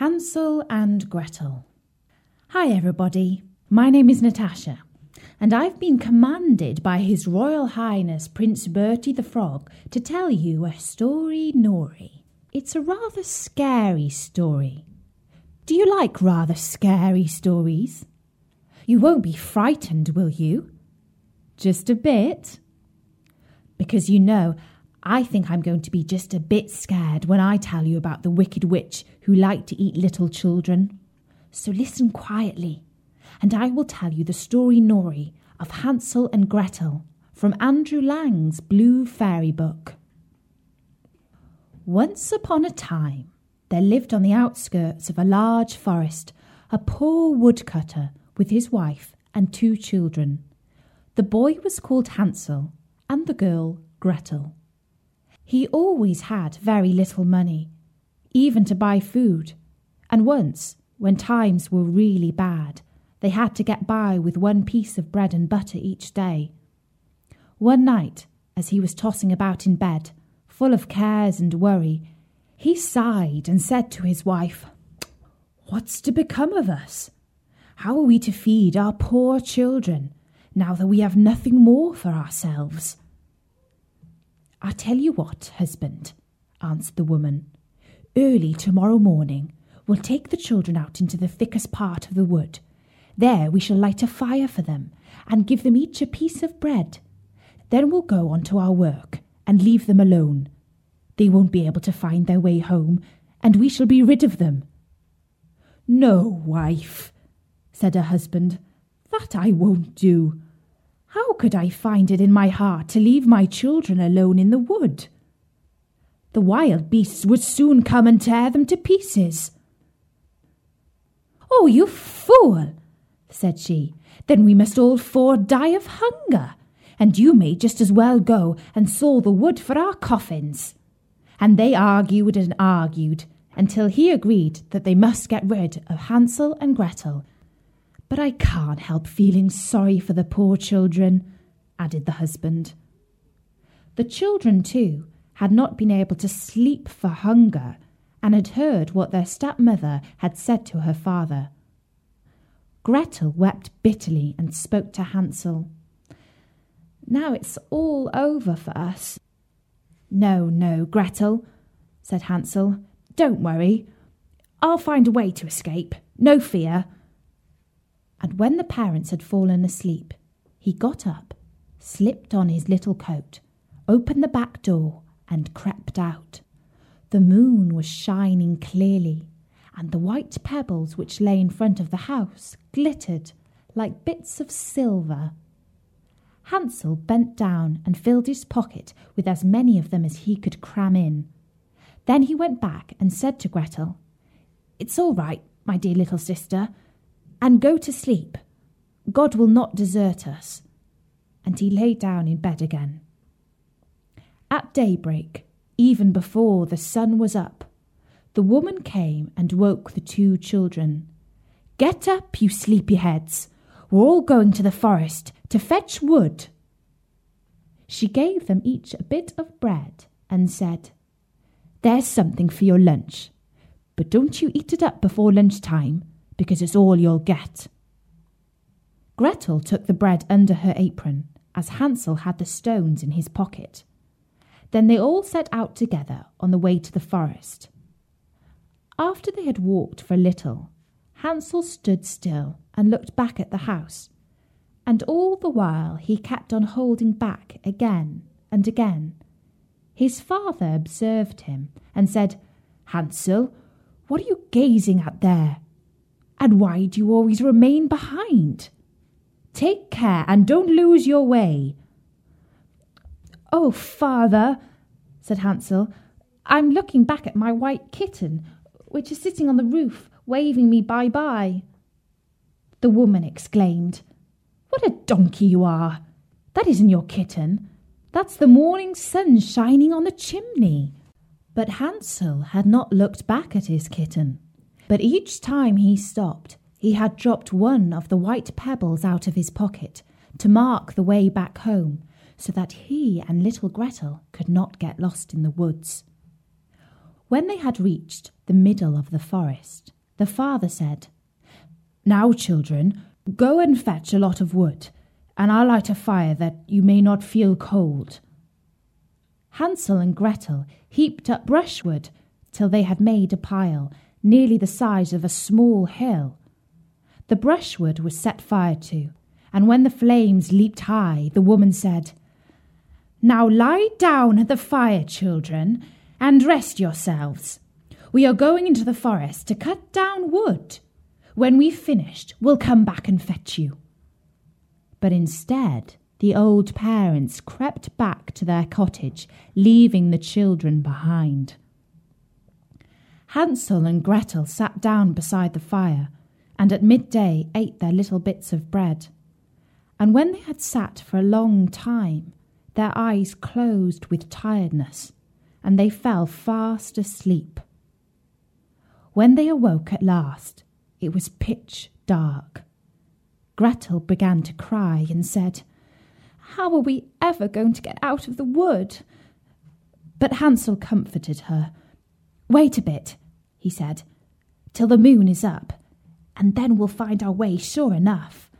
Hansel and Gretel. Hi, everybody. My name is Natasha, and I've been commanded by His Royal Highness Prince Bertie the Frog to tell you a story Nory. It's a rather scary story. Do you like rather scary stories? You won't be frightened, will you? Just a bit? Because you know, I think I'm going to be just a bit scared when I tell you about the wicked witch who liked to eat little children. So listen quietly, and I will tell you the story Nory of Hansel and Gretel from Andrew Lang's Blue Fairy Book. Once upon a time, there lived on the outskirts of a large forest a poor woodcutter with his wife and two children. The boy was called Hansel and the girl Gretel. He always had very little money, even to buy food, and once, when times were really bad, they had to get by with one piece of bread and butter each day. One night, as he was tossing about in bed, full of cares and worry, he sighed and said to his wife, What's to become of us? How are we to feed our poor children now that we have nothing more for ourselves? I tell you what, husband, answered the woman. Early tomorrow morning, we'll take the children out into the thickest part of the wood. There we shall light a fire for them and give them each a piece of bread. Then we'll go on to our work and leave them alone. They won't be able to find their way home, and we shall be rid of them. No, wife, said her husband, that I won't do. How could I find it in my heart to leave my children alone in the wood? The wild beasts would soon come and tear them to pieces. Oh, you fool, said she. Then we must all four die of hunger, and you may just as well go and saw the wood for our coffins and they argued and argued until he agreed that they must get rid of Hansel and Gretel. But I can't help feeling sorry for the poor children, added the husband. The children, too, had not been able to sleep for hunger and had heard what their stepmother had said to her father. Gretel wept bitterly and spoke to Hansel. Now it's all over for us. No, no, Gretel, said Hansel. Don't worry. I'll find a way to escape. No fear. And when the parents had fallen asleep, he got up, slipped on his little coat, opened the back door, and crept out. The moon was shining clearly, and the white pebbles which lay in front of the house glittered like bits of silver. Hansel bent down and filled his pocket with as many of them as he could cram in. Then he went back and said to Gretel, It's all right, my dear little sister, and go to sleep. God will not desert us. And he lay down in bed again. At daybreak, even before the sun was up, the woman came and woke the two children. Get up, you sleepy heads. We're all going to the forest to fetch wood. She gave them each a bit of bread and said, There's something for your lunch, but don't you eat it up before lunch time, because it's all you'll get. Gretel took the bread under her apron, as Hansel had the stones in his pocket. Then they all set out together on the way to the forest. After they had walked for a little, Hansel stood still and looked back at the house and all the while he kept on holding back again and again. His father observed him and said, Hansel, what are you gazing at there? And why do you always remain behind? Take care and don't lose your way. Oh, father, said Hansel, I'm looking back at my white kitten, which is sitting on the roof, waving me bye bye. The woman exclaimed, what a donkey you are! That isn't your kitten. That's the morning sun shining on the chimney. But Hansel had not looked back at his kitten. But each time he stopped, he had dropped one of the white pebbles out of his pocket to mark the way back home, so that he and little Gretel could not get lost in the woods. When they had reached the middle of the forest, the father said, Now, children, go and fetch a lot of wood, and I'll light a fire that you may not feel cold. Hansel and Gretel heaped up brushwood till they had made a pile nearly the size of a small hill. The brushwood was set fire to, and when the flames leaped high, the woman said, Now lie down at the fire, children, and rest yourselves. We are going into the forest to cut down wood. When we've finished, we'll come back and fetch you. But instead, the old parents crept back to their cottage, leaving the children behind. Hansel and Gretel sat down beside the fire, and at midday ate their little bits of bread. And when they had sat for a long time, their eyes closed with tiredness, and they fell fast asleep. When they awoke at last, it was pitch dark. Gretel began to cry and said, How are we ever going to get out of the wood? But Hansel comforted her. Wait a bit, he said, till the moon is up, and then we'll find our way sure enough.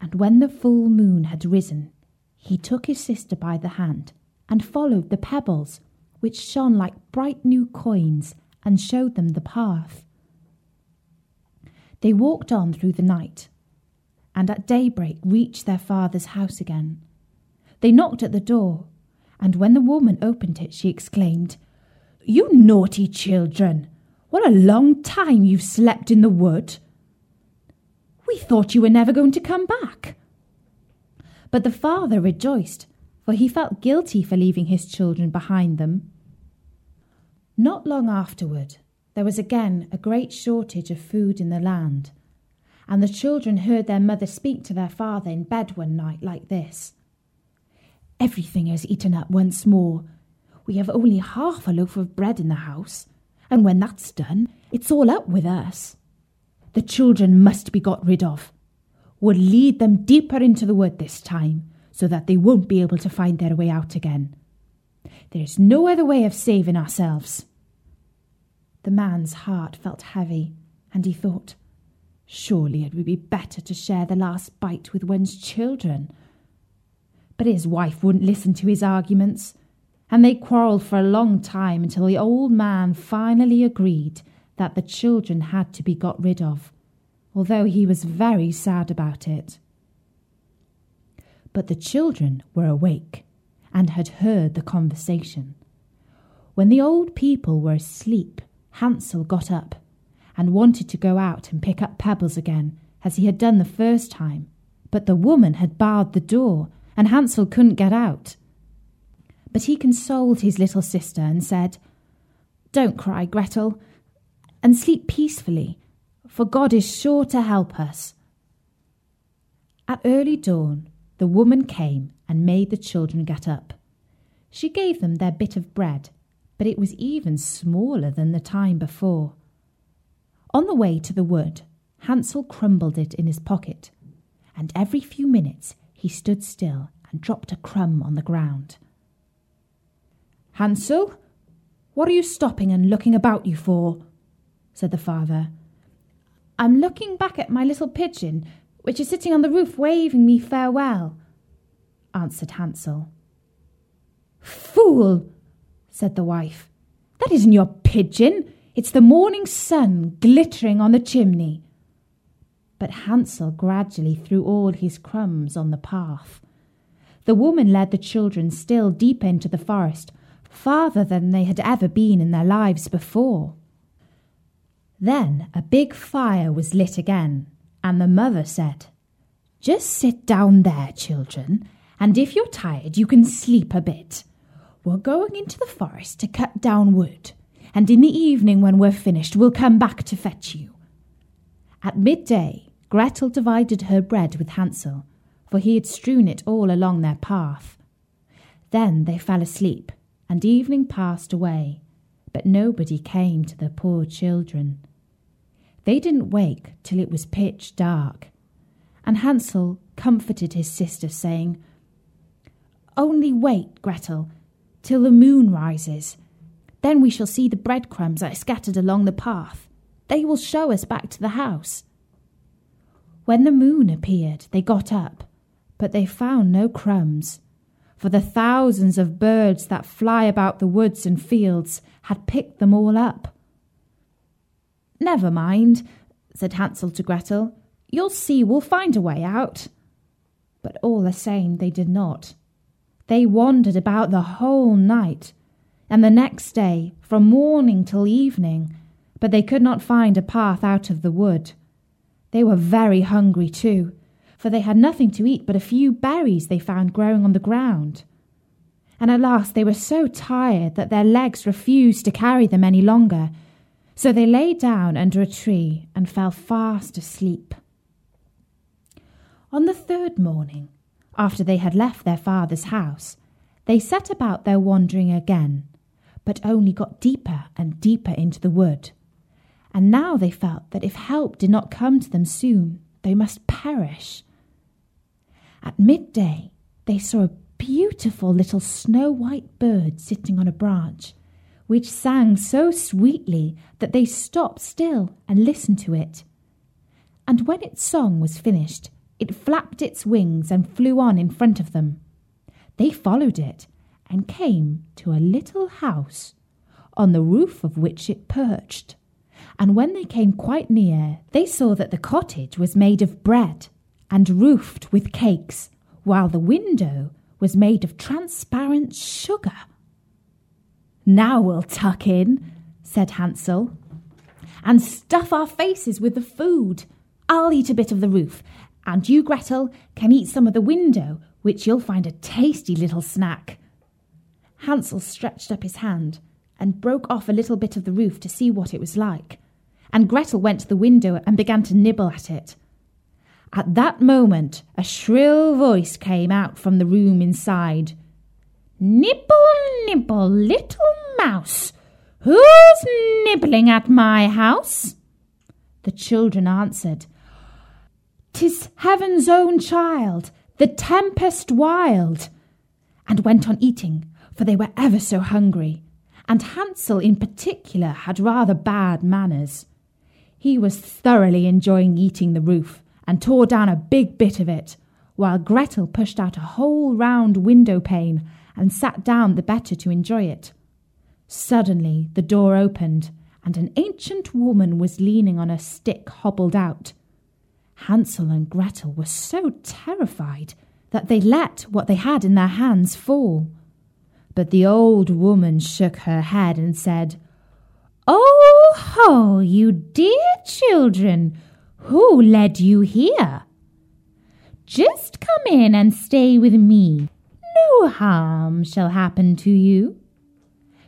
And when the full moon had risen, he took his sister by the hand and followed the pebbles, which shone like bright new coins, and showed them the path. They walked on through the night, and at daybreak reached their father's house again. They knocked at the door, and when the woman opened it, she exclaimed, You naughty children! What a long time you've slept in the wood! We thought you were never going to come back. But the father rejoiced, for he felt guilty for leaving his children behind them. Not long afterward, there was again a great shortage of food in the land, and the children heard their mother speak to their father in bed one night like this Everything is eaten up once more. We have only half a loaf of bread in the house, and when that's done, it's all up with us. The children must be got rid of. We'll lead them deeper into the wood this time, so that they won't be able to find their way out again. There's no other way of saving ourselves. The man's heart felt heavy, and he thought, Surely it would be better to share the last bite with one's children. But his wife wouldn't listen to his arguments, and they quarrelled for a long time until the old man finally agreed that the children had to be got rid of, although he was very sad about it. But the children were awake and had heard the conversation. When the old people were asleep, Hansel got up and wanted to go out and pick up pebbles again, as he had done the first time. But the woman had barred the door, and Hansel couldn't get out. But he consoled his little sister and said, Don't cry, Gretel, and sleep peacefully, for God is sure to help us. At early dawn, the woman came and made the children get up. She gave them their bit of bread but it was even smaller than the time before. On the way to the wood, Hansel crumbled it in his pocket, and every few minutes he stood still and dropped a crumb on the ground. Hansel, what are you stopping and looking about you for? said the father. I'm looking back at my little pigeon, which is sitting on the roof waving me farewell, answered Hansel. Fool! said the wife. That isn't your pigeon. It's the morning sun glittering on the chimney. But Hansel gradually threw all his crumbs on the path. The woman led the children still deeper into the forest, farther than they had ever been in their lives before. Then a big fire was lit again, and the mother said, Just sit down there, children, and if you're tired, you can sleep a bit. We're going into the forest to cut down wood, and in the evening, when we're finished, we'll come back to fetch you. At midday, Gretel divided her bread with Hansel, for he had strewn it all along their path. Then they fell asleep, and evening passed away, but nobody came to the poor children. They didn't wake till it was pitch dark, and Hansel comforted his sister, saying, Only wait, Gretel, till the moon rises. Then we shall see the breadcrumbs I scattered along the path. They will show us back to the house. When the moon appeared, they got up, but they found no crumbs, for the thousands of birds that fly about the woods and fields had picked them all up. Never mind, said Hansel to Gretel. You'll see we'll find a way out. But all the same, they did not. They wandered about the whole night, and the next day, from morning till evening, but they could not find a path out of the wood. They were very hungry too, for they had nothing to eat but a few berries they found growing on the ground. And at last they were so tired that their legs refused to carry them any longer, so they lay down under a tree and fell fast asleep. On the third morning, after they had left their father's house, they set about their wandering again, but only got deeper and deeper into the wood. And now they felt that if help did not come to them soon, they must perish. At midday, they saw a beautiful little snow white bird sitting on a branch, which sang so sweetly that they stopped still and listened to it. And when its song was finished, it flapped its wings and flew on in front of them. They followed it and came to a little house, on the roof of which it perched. And when they came quite near, they saw that the cottage was made of bread and roofed with cakes, while the window was made of transparent sugar. Now we'll tuck in, said Hansel, and stuff our faces with the food. I'll eat a bit of the roof, and you, Gretel, can eat some of the window, which you'll find a tasty little snack. Hansel stretched up his hand and broke off a little bit of the roof to see what it was like, and Gretel went to the window and began to nibble at it. At that moment, a shrill voice came out from the room inside. Nibble, nibble, little mouse, who's nibbling at my house? The children answered, Tis heaven's own child, the tempest wild, and went on eating, for they were ever so hungry, and Hansel in particular had rather bad manners. He was thoroughly enjoying eating the roof, and tore down a big bit of it, while Gretel pushed out a whole round window pane and sat down the better to enjoy it. Suddenly the door opened, and an ancient woman was leaning on a stick hobbled out. Hansel and Gretel were so terrified that they let what they had in their hands fall. But the old woman shook her head and said, Oh ho, you dear children, who led you here? Just come in and stay with me. No harm shall happen to you.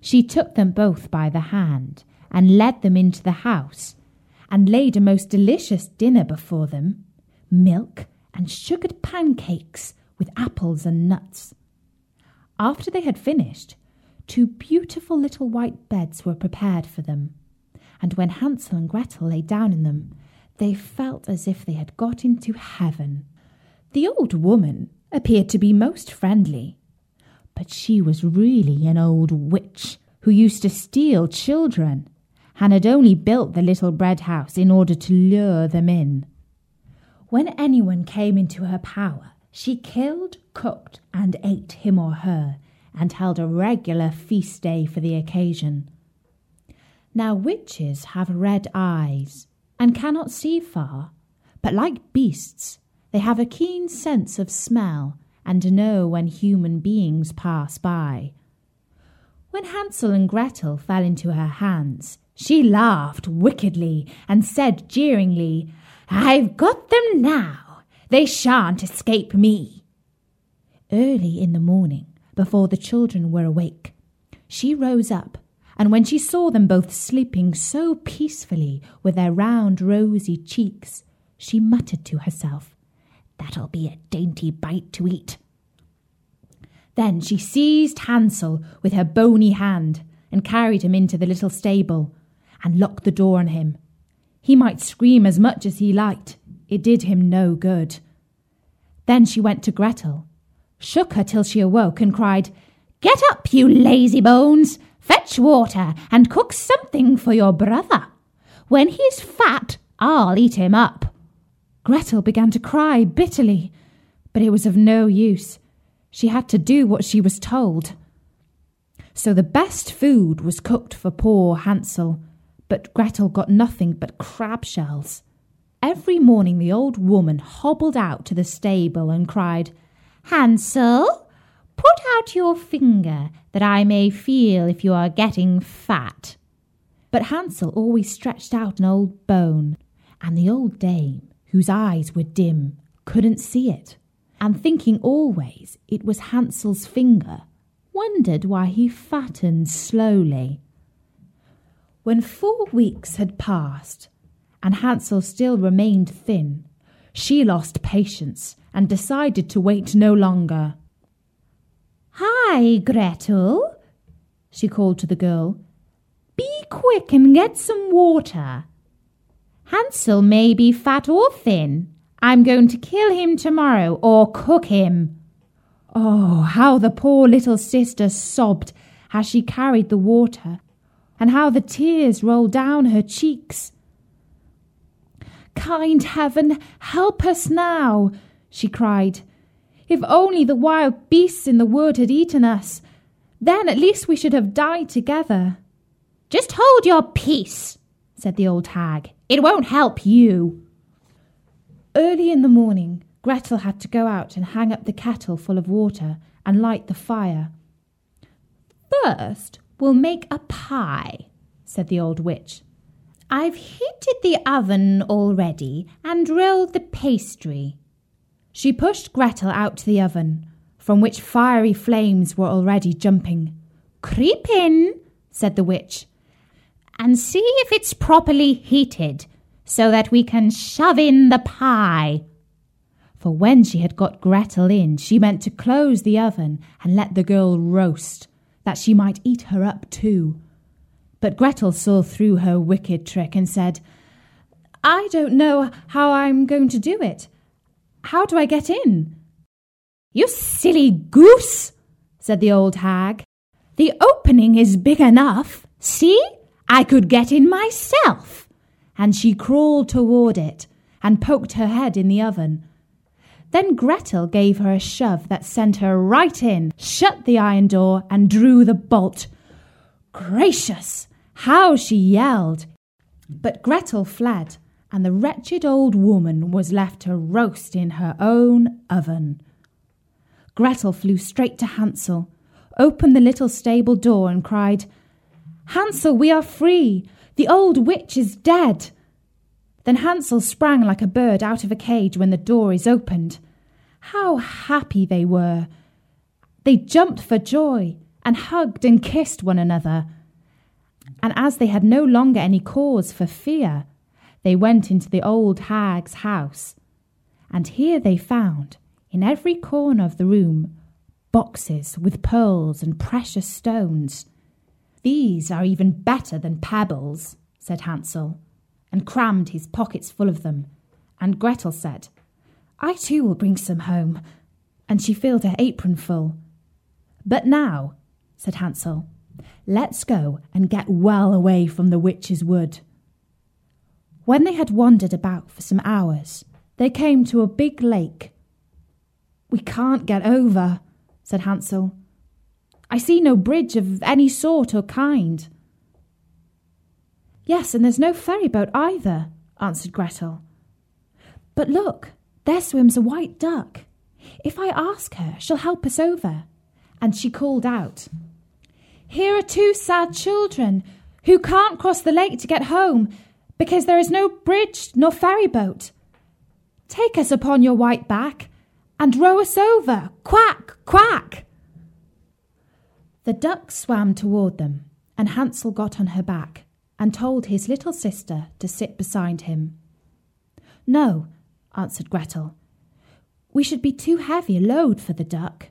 She took them both by the hand and led them into the house and laid a most delicious dinner before them milk and sugared pancakes with apples and nuts. After they had finished, two beautiful little white beds were prepared for them, and when Hansel and Gretel lay down in them, they felt as if they had got into heaven. The old woman appeared to be most friendly, but she was really an old witch who used to steal children and had only built the little bread house in order to lure them in. When anyone came into her power, she killed, cooked, and ate him or her, and held a regular feast day for the occasion. Now, witches have red eyes and cannot see far, but like beasts, they have a keen sense of smell and know when human beings pass by. When Hansel and Gretel fell into her hands, she laughed wickedly and said jeeringly, I've got them now. They shan't escape me. Early in the morning, before the children were awake, she rose up, and when she saw them both sleeping so peacefully with their round rosy cheeks, she muttered to herself, That'll be a dainty bite to eat. Then she seized Hansel with her bony hand and carried him into the little stable, and locked the door on him. He might scream as much as he liked, it did him no good. Then she went to Gretel, shook her till she awoke, and cried, Get up, you lazy bones! Fetch water and cook something for your brother. When he's fat, I'll eat him up. Gretel began to cry bitterly, but it was of no use. She had to do what she was told. So the best food was cooked for poor Hansel, but Gretel got nothing but crab shells. Every morning the old woman hobbled out to the stable and cried, Hansel, put out your finger that I may feel if you are getting fat. But Hansel always stretched out an old bone, and the old dame, whose eyes were dim, couldn't see it, and thinking always it was Hansel's finger, wondered why he fattened slowly. When four weeks had passed, and Hansel still remained thin, she lost patience and decided to wait no longer. Hi, Gretel, she called to the girl. Be quick and get some water. Hansel may be fat or thin. I'm going to kill him tomorrow or cook him. Oh, how the poor little sister sobbed as she carried the water, and how the tears rolled down her cheeks. Kind heaven, help us now, she cried. If only the wild beasts in the wood had eaten us, then at least we should have died together. Just hold your peace, said the old hag. It won't help you. Early in the morning, Gretel had to go out and hang up the kettle full of water and light the fire. First, we'll make a pie, said the old witch. I've heated the oven already and rolled the pastry. She pushed Gretel out to the oven, from which fiery flames were already jumping. Creep in, said the witch, and see if it's properly heated, so that we can shove in the pie. For when she had got Gretel in, she meant to close the oven and let the girl roast, that she might eat her up too. But Gretel saw through her wicked trick and said, I don't know how I'm going to do it. How do I get in? You silly goose, said the old hag. The opening is big enough. See, I could get in myself. And she crawled toward it and poked her head in the oven. Then Gretel gave her a shove that sent her right in, shut the iron door, and drew the bolt. Gracious! How she yelled! But Gretel fled, and the wretched old woman was left to roast in her own oven. Gretel flew straight to Hansel, opened the little stable door, and cried, Hansel, we are free! The old witch is dead! Then Hansel sprang like a bird out of a cage when the door is opened. How happy they were! They jumped for joy and hugged and kissed one another and as they had no longer any cause for fear, they went into the old hag's house. And here they found, in every corner of the room, boxes with pearls and precious stones. These are even better than pebbles, said Hansel, and crammed his pockets full of them. And Gretel said, I too will bring some home. And she filled her apron full. But now, said Hansel, Let's go and get well away from the witch's wood. When they had wandered about for some hours, they came to a big lake. We can't get over, said Hansel. I see no bridge of any sort or kind. Yes, and there's no ferry boat either, answered Gretel. But look, there swims a white duck. If I ask her, she'll help us over. And she called out, here are two sad children who can't cross the lake to get home because there is no bridge nor ferry boat. Take us upon your white back and row us over. Quack, quack! The duck swam toward them, and Hansel got on her back and told his little sister to sit beside him. No, answered Gretel. We should be too heavy a load for the duck.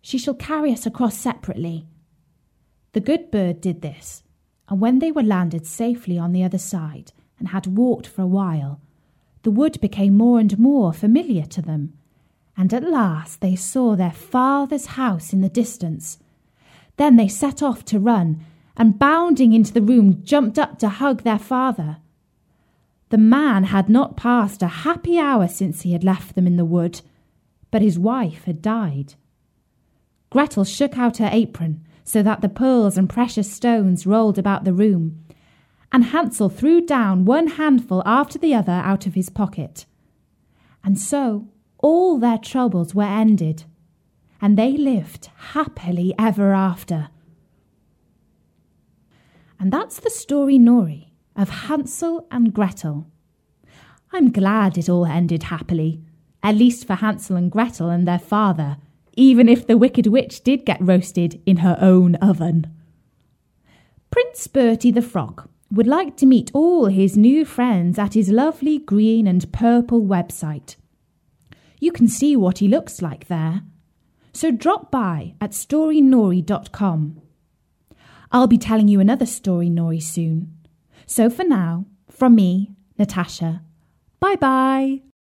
She shall carry us across separately. The good bird did this, and when they were landed safely on the other side and had walked for a while, the wood became more and more familiar to them, and at last they saw their father's house in the distance. Then they set off to run, and bounding into the room jumped up to hug their father. The man had not passed a happy hour since he had left them in the wood, but his wife had died. Gretel shook out her apron so that the pearls and precious stones rolled about the room, and Hansel threw down one handful after the other out of his pocket. And so all their troubles were ended, and they lived happily ever after. And that's the story, Nory, of Hansel and Gretel. I'm glad it all ended happily, at least for Hansel and Gretel and their father, even if the wicked witch did get roasted in her own oven. Prince Bertie the Frog would like to meet all his new friends at his lovely green and purple website. You can see what he looks like there. So drop by at storynory.com. I'll be telling you another story, Nory, soon. So for now, from me, Natasha, bye bye.